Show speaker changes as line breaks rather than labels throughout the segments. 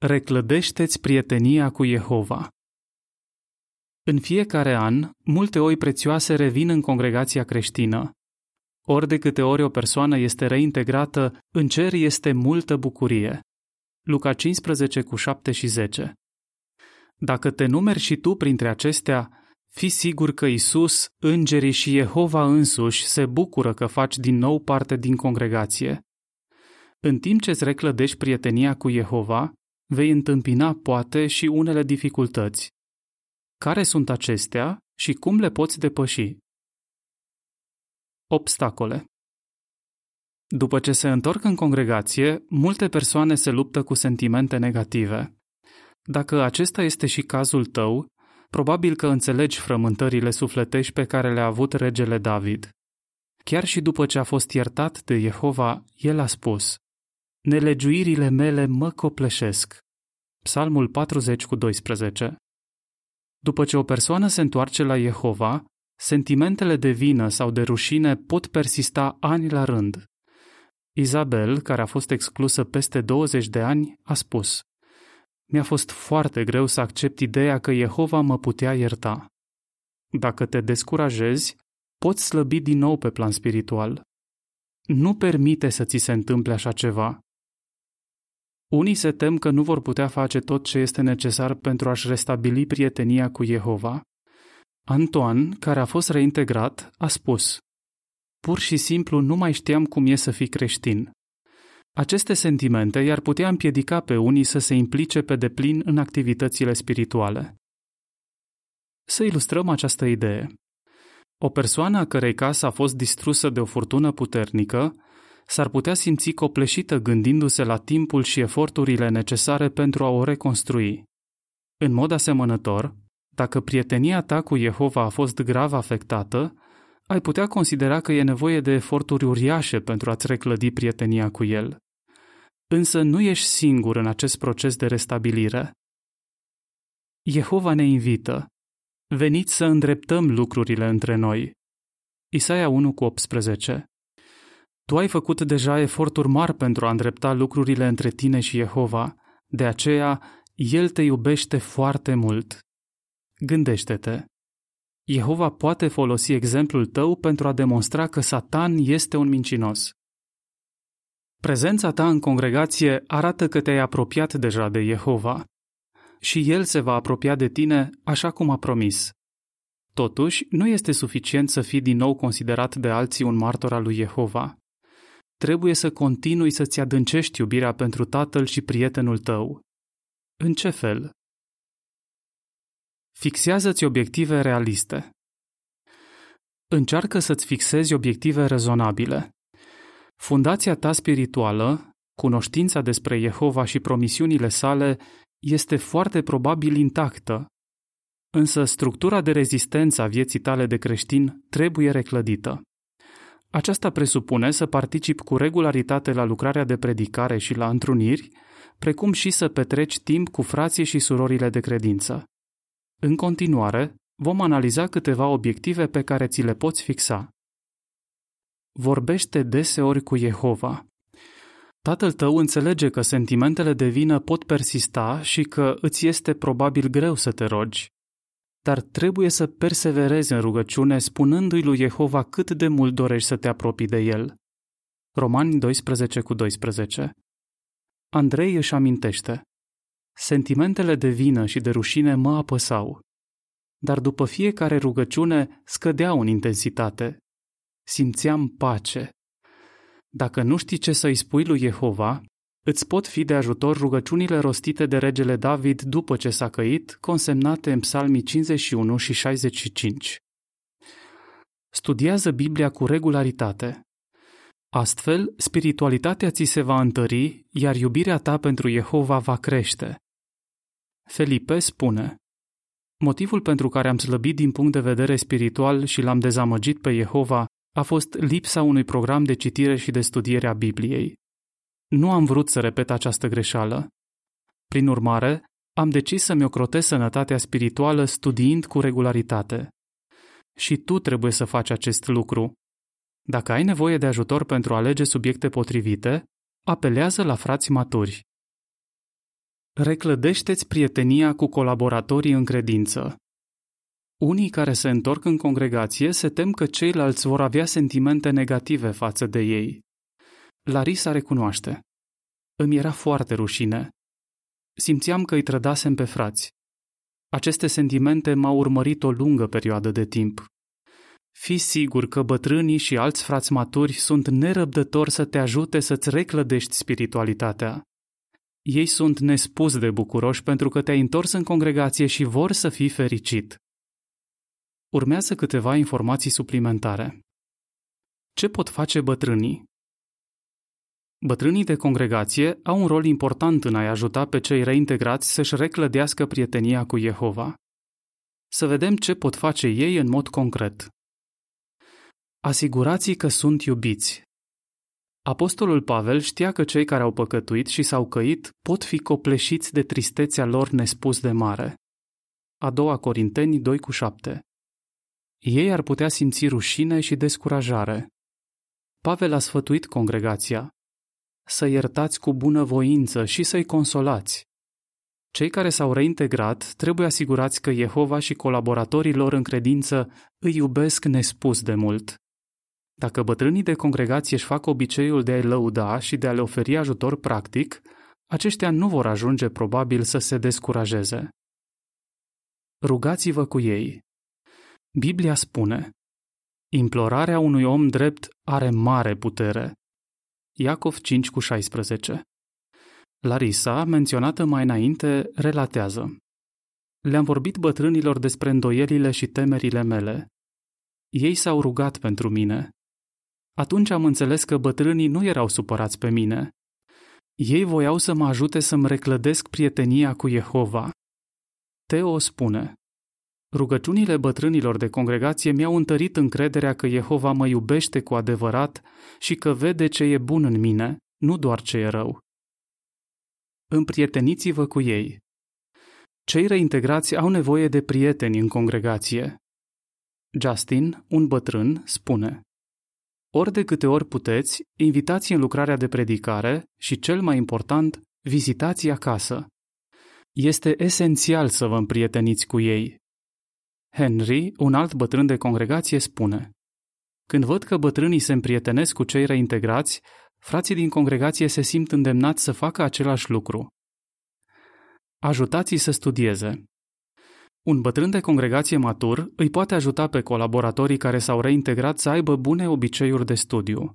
Reclădește-ți prietenia cu Jehova. În fiecare an, multe oi prețioase revin în congregația creștină. Ori de câte ori o persoană este reintegrată, în cer este multă bucurie. Luca 15 cu 7 și 10 Dacă te numeri și tu printre acestea, fii sigur că Isus, îngerii și Jehova însuși se bucură că faci din nou parte din congregație. În timp ce îți reclădești prietenia cu Jehova, vei întâmpina poate și unele dificultăți. Care sunt acestea și cum le poți depăși? Obstacole După ce se întorc în congregație, multe persoane se luptă cu sentimente negative. Dacă acesta este și cazul tău, probabil că înțelegi frământările sufletești pe care le-a avut regele David. Chiar și după ce a fost iertat de Jehova, el a spus, Nelegiuirile mele mă copleșesc. Psalmul 40 cu 12 După ce o persoană se întoarce la Jehova, sentimentele de vină sau de rușine pot persista ani la rând. Izabel, care a fost exclusă peste 20 de ani, a spus Mi-a fost foarte greu să accept ideea că Jehova mă putea ierta. Dacă te descurajezi, poți slăbi din nou pe plan spiritual. Nu permite să ți se întâmple așa ceva. Unii se tem că nu vor putea face tot ce este necesar pentru a-și restabili prietenia cu Jehova. Antoine, care a fost reintegrat, a spus Pur și simplu nu mai știam cum e să fii creștin. Aceste sentimente i-ar putea împiedica pe unii să se implice pe deplin în activitățile spirituale. Să ilustrăm această idee. O persoană a cărei casă a fost distrusă de o furtună puternică s-ar putea simți copleșită gândindu-se la timpul și eforturile necesare pentru a o reconstrui. În mod asemănător, dacă prietenia ta cu Jehova a fost grav afectată, ai putea considera că e nevoie de eforturi uriașe pentru a-ți reclădi prietenia cu el. Însă nu ești singur în acest proces de restabilire. Jehova ne invită. Veniți să îndreptăm lucrurile între noi. Isaia 1 cu 18 tu ai făcut deja eforturi mari pentru a îndrepta lucrurile între tine și Jehova, de aceea El te iubește foarte mult. Gândește-te. Jehova poate folosi exemplul tău pentru a demonstra că Satan este un mincinos. Prezența ta în congregație arată că te-ai apropiat deja de Jehova și El se va apropia de tine așa cum a promis. Totuși, nu este suficient să fii din nou considerat de alții un martor al lui Jehova trebuie să continui să-ți adâncești iubirea pentru tatăl și prietenul tău. În ce fel? Fixează-ți obiective realiste. Încearcă să-ți fixezi obiective rezonabile. Fundația ta spirituală, cunoștința despre Jehova și promisiunile sale, este foarte probabil intactă, însă structura de rezistență a vieții tale de creștin trebuie reclădită. Aceasta presupune să participi cu regularitate la lucrarea de predicare și la întruniri, precum și să petreci timp cu frații și surorile de credință. În continuare, vom analiza câteva obiective pe care ți le poți fixa. Vorbește deseori cu Jehova. Tatăl tău înțelege că sentimentele de vină pot persista și că îți este probabil greu să te rogi dar trebuie să perseverezi în rugăciune spunându-i lui Jehova cât de mult dorești să te apropii de el. Romani 12 cu 12 Andrei își amintește Sentimentele de vină și de rușine mă apăsau, dar după fiecare rugăciune scădeau în intensitate. Simțeam pace. Dacă nu știi ce să-i spui lui Jehova, Îți pot fi de ajutor rugăciunile rostite de regele David după ce s-a căit, consemnate în psalmii 51 și 65. Studiază Biblia cu regularitate. Astfel, spiritualitatea ți se va întări, iar iubirea ta pentru Jehova va crește. Felipe spune Motivul pentru care am slăbit din punct de vedere spiritual și l-am dezamăgit pe Jehova a fost lipsa unui program de citire și de studiere a Bibliei. Nu am vrut să repet această greșeală. Prin urmare, am decis să-mi ocrotesc sănătatea spirituală studiind cu regularitate. Și tu trebuie să faci acest lucru. Dacă ai nevoie de ajutor pentru a alege subiecte potrivite, apelează la frați maturi. Reclădește-ți prietenia cu colaboratorii în credință. Unii care se întorc în congregație se tem că ceilalți vor avea sentimente negative față de ei. Larisa recunoaște. Îmi era foarte rușine. Simțeam că îi trădasem pe frați. Aceste sentimente m-au urmărit o lungă perioadă de timp. Fii sigur că bătrânii și alți frați maturi sunt nerăbdători să te ajute să-ți reclădești spiritualitatea. Ei sunt nespus de bucuroși pentru că te-ai întors în congregație și vor să fii fericit. Urmează câteva informații suplimentare. Ce pot face bătrânii? Bătrânii de congregație au un rol important în a-i ajuta pe cei reintegrați să-și reclădească prietenia cu Jehova. Să vedem ce pot face ei în mod concret. Asigurați că sunt iubiți. Apostolul Pavel știa că cei care au păcătuit și s-au căit pot fi copleșiți de tristețea lor nespus de mare. A doua Corinteni 2 cu 7 Ei ar putea simți rușine și descurajare. Pavel a sfătuit congregația să iertați cu bunăvoință și să-i consolați. Cei care s-au reintegrat trebuie asigurați că Jehova și colaboratorii lor în credință îi iubesc nespus de mult. Dacă bătrânii de congregație își fac obiceiul de a-i lăuda și de a le oferi ajutor practic, aceștia nu vor ajunge probabil să se descurajeze. Rugați-vă cu ei. Biblia spune, implorarea unui om drept are mare putere. Iacov 5 cu 16 Larisa, menționată mai înainte, relatează Le-am vorbit bătrânilor despre îndoielile și temerile mele. Ei s-au rugat pentru mine. Atunci am înțeles că bătrânii nu erau supărați pe mine. Ei voiau să mă ajute să-mi reclădesc prietenia cu Jehova. Teo spune, Rugăciunile bătrânilor de congregație mi-au întărit încrederea că Jehova mă iubește cu adevărat și că vede ce e bun în mine, nu doar ce e rău. Împrieteniți-vă cu ei. Cei reintegrați au nevoie de prieteni în congregație. Justin, un bătrân, spune Ori de câte ori puteți, invitați în lucrarea de predicare și, cel mai important, vizitați acasă. Este esențial să vă împrieteniți cu ei. Henry, un alt bătrân de congregație, spune Când văd că bătrânii se împrietenesc cu cei reintegrați, frații din congregație se simt îndemnați să facă același lucru. Ajutați-i să studieze. Un bătrân de congregație matur îi poate ajuta pe colaboratorii care s-au reintegrat să aibă bune obiceiuri de studiu.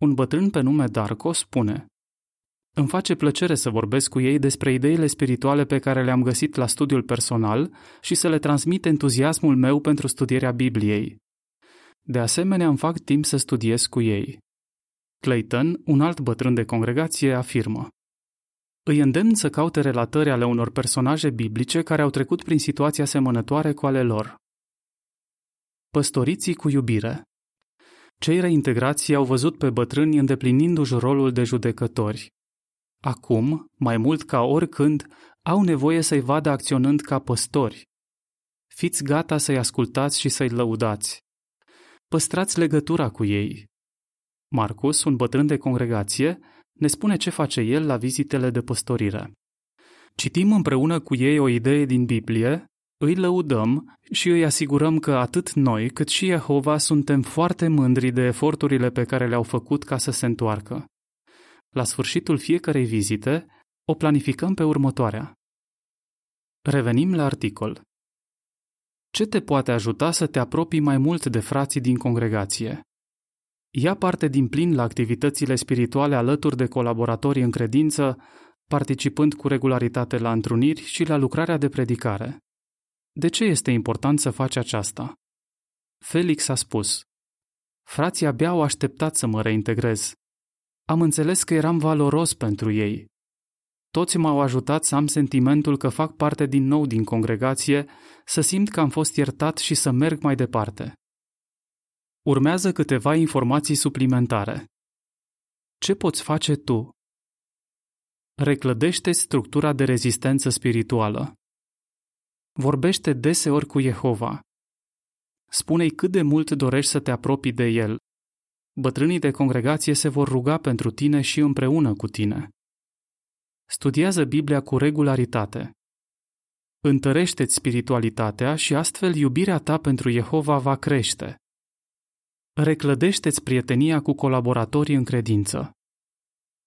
Un bătrân pe nume Darko spune îmi face plăcere să vorbesc cu ei despre ideile spirituale pe care le-am găsit la studiul personal și să le transmit entuziasmul meu pentru studierea Bibliei. De asemenea, îmi fac timp să studiez cu ei. Clayton, un alt bătrân de congregație, afirmă Îi îndemn să caute relatări ale unor personaje biblice care au trecut prin situații asemănătoare cu ale lor. Păstoriții cu iubire Cei reintegrați au văzut pe bătrâni îndeplinindu-și rolul de judecători. Acum, mai mult ca oricând, au nevoie să-i vadă acționând ca păstori. Fiți gata să-i ascultați și să-i lăudați. Păstrați legătura cu ei. Marcus, un bătrân de congregație, ne spune ce face el la vizitele de păstorire. Citim împreună cu ei o idee din Biblie, îi lăudăm și îi asigurăm că atât noi cât și Jehova suntem foarte mândri de eforturile pe care le-au făcut ca să se întoarcă. La sfârșitul fiecarei vizite, o planificăm pe următoarea. Revenim la articol. Ce te poate ajuta să te apropii mai mult de frații din congregație? Ia parte din plin la activitățile spirituale alături de colaboratorii în credință, participând cu regularitate la întruniri și la lucrarea de predicare. De ce este important să faci aceasta? Felix a spus, Frații abia au așteptat să mă reintegrez. Am înțeles că eram valoros pentru ei. Toți m-au ajutat să am sentimentul că fac parte din nou din congregație, să simt că am fost iertat și să merg mai departe. Urmează câteva informații suplimentare. Ce poți face tu? Reclădește structura de rezistență spirituală. Vorbește deseori cu Jehova. Spune-i cât de mult dorești să te apropii de El Bătrânii de congregație se vor ruga pentru tine și împreună cu tine. Studiază Biblia cu regularitate. Întărește-ți spiritualitatea și astfel iubirea ta pentru Jehova va crește. Reclădește-ți prietenia cu colaboratorii în credință.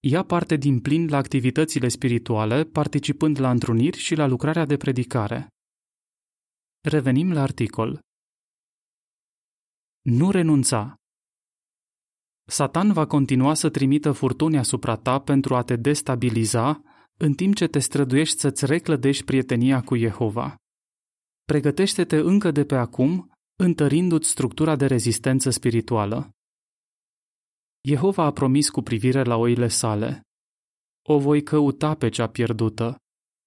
Ia parte din plin la activitățile spirituale, participând la întruniri și la lucrarea de predicare. Revenim la articol. Nu renunța. Satan va continua să trimită furtuni asupra ta pentru a te destabiliza, în timp ce te străduiești să-ți reclădești prietenia cu Jehova. Pregătește-te încă de pe acum, întărindu-ți structura de rezistență spirituală. Jehova a promis cu privire la oile sale. O voi căuta pe cea pierdută,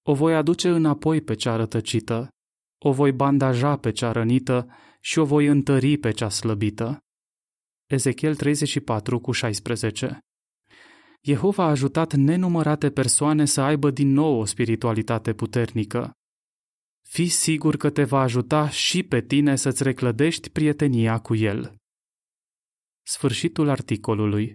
o voi aduce înapoi pe cea rătăcită, o voi bandaja pe cea rănită și o voi întări pe cea slăbită. Ezechiel 34 cu 16 Jehova a ajutat nenumărate persoane să aibă din nou o spiritualitate puternică. Fii sigur că te va ajuta și pe tine să-ți reclădești prietenia cu El. Sfârșitul articolului.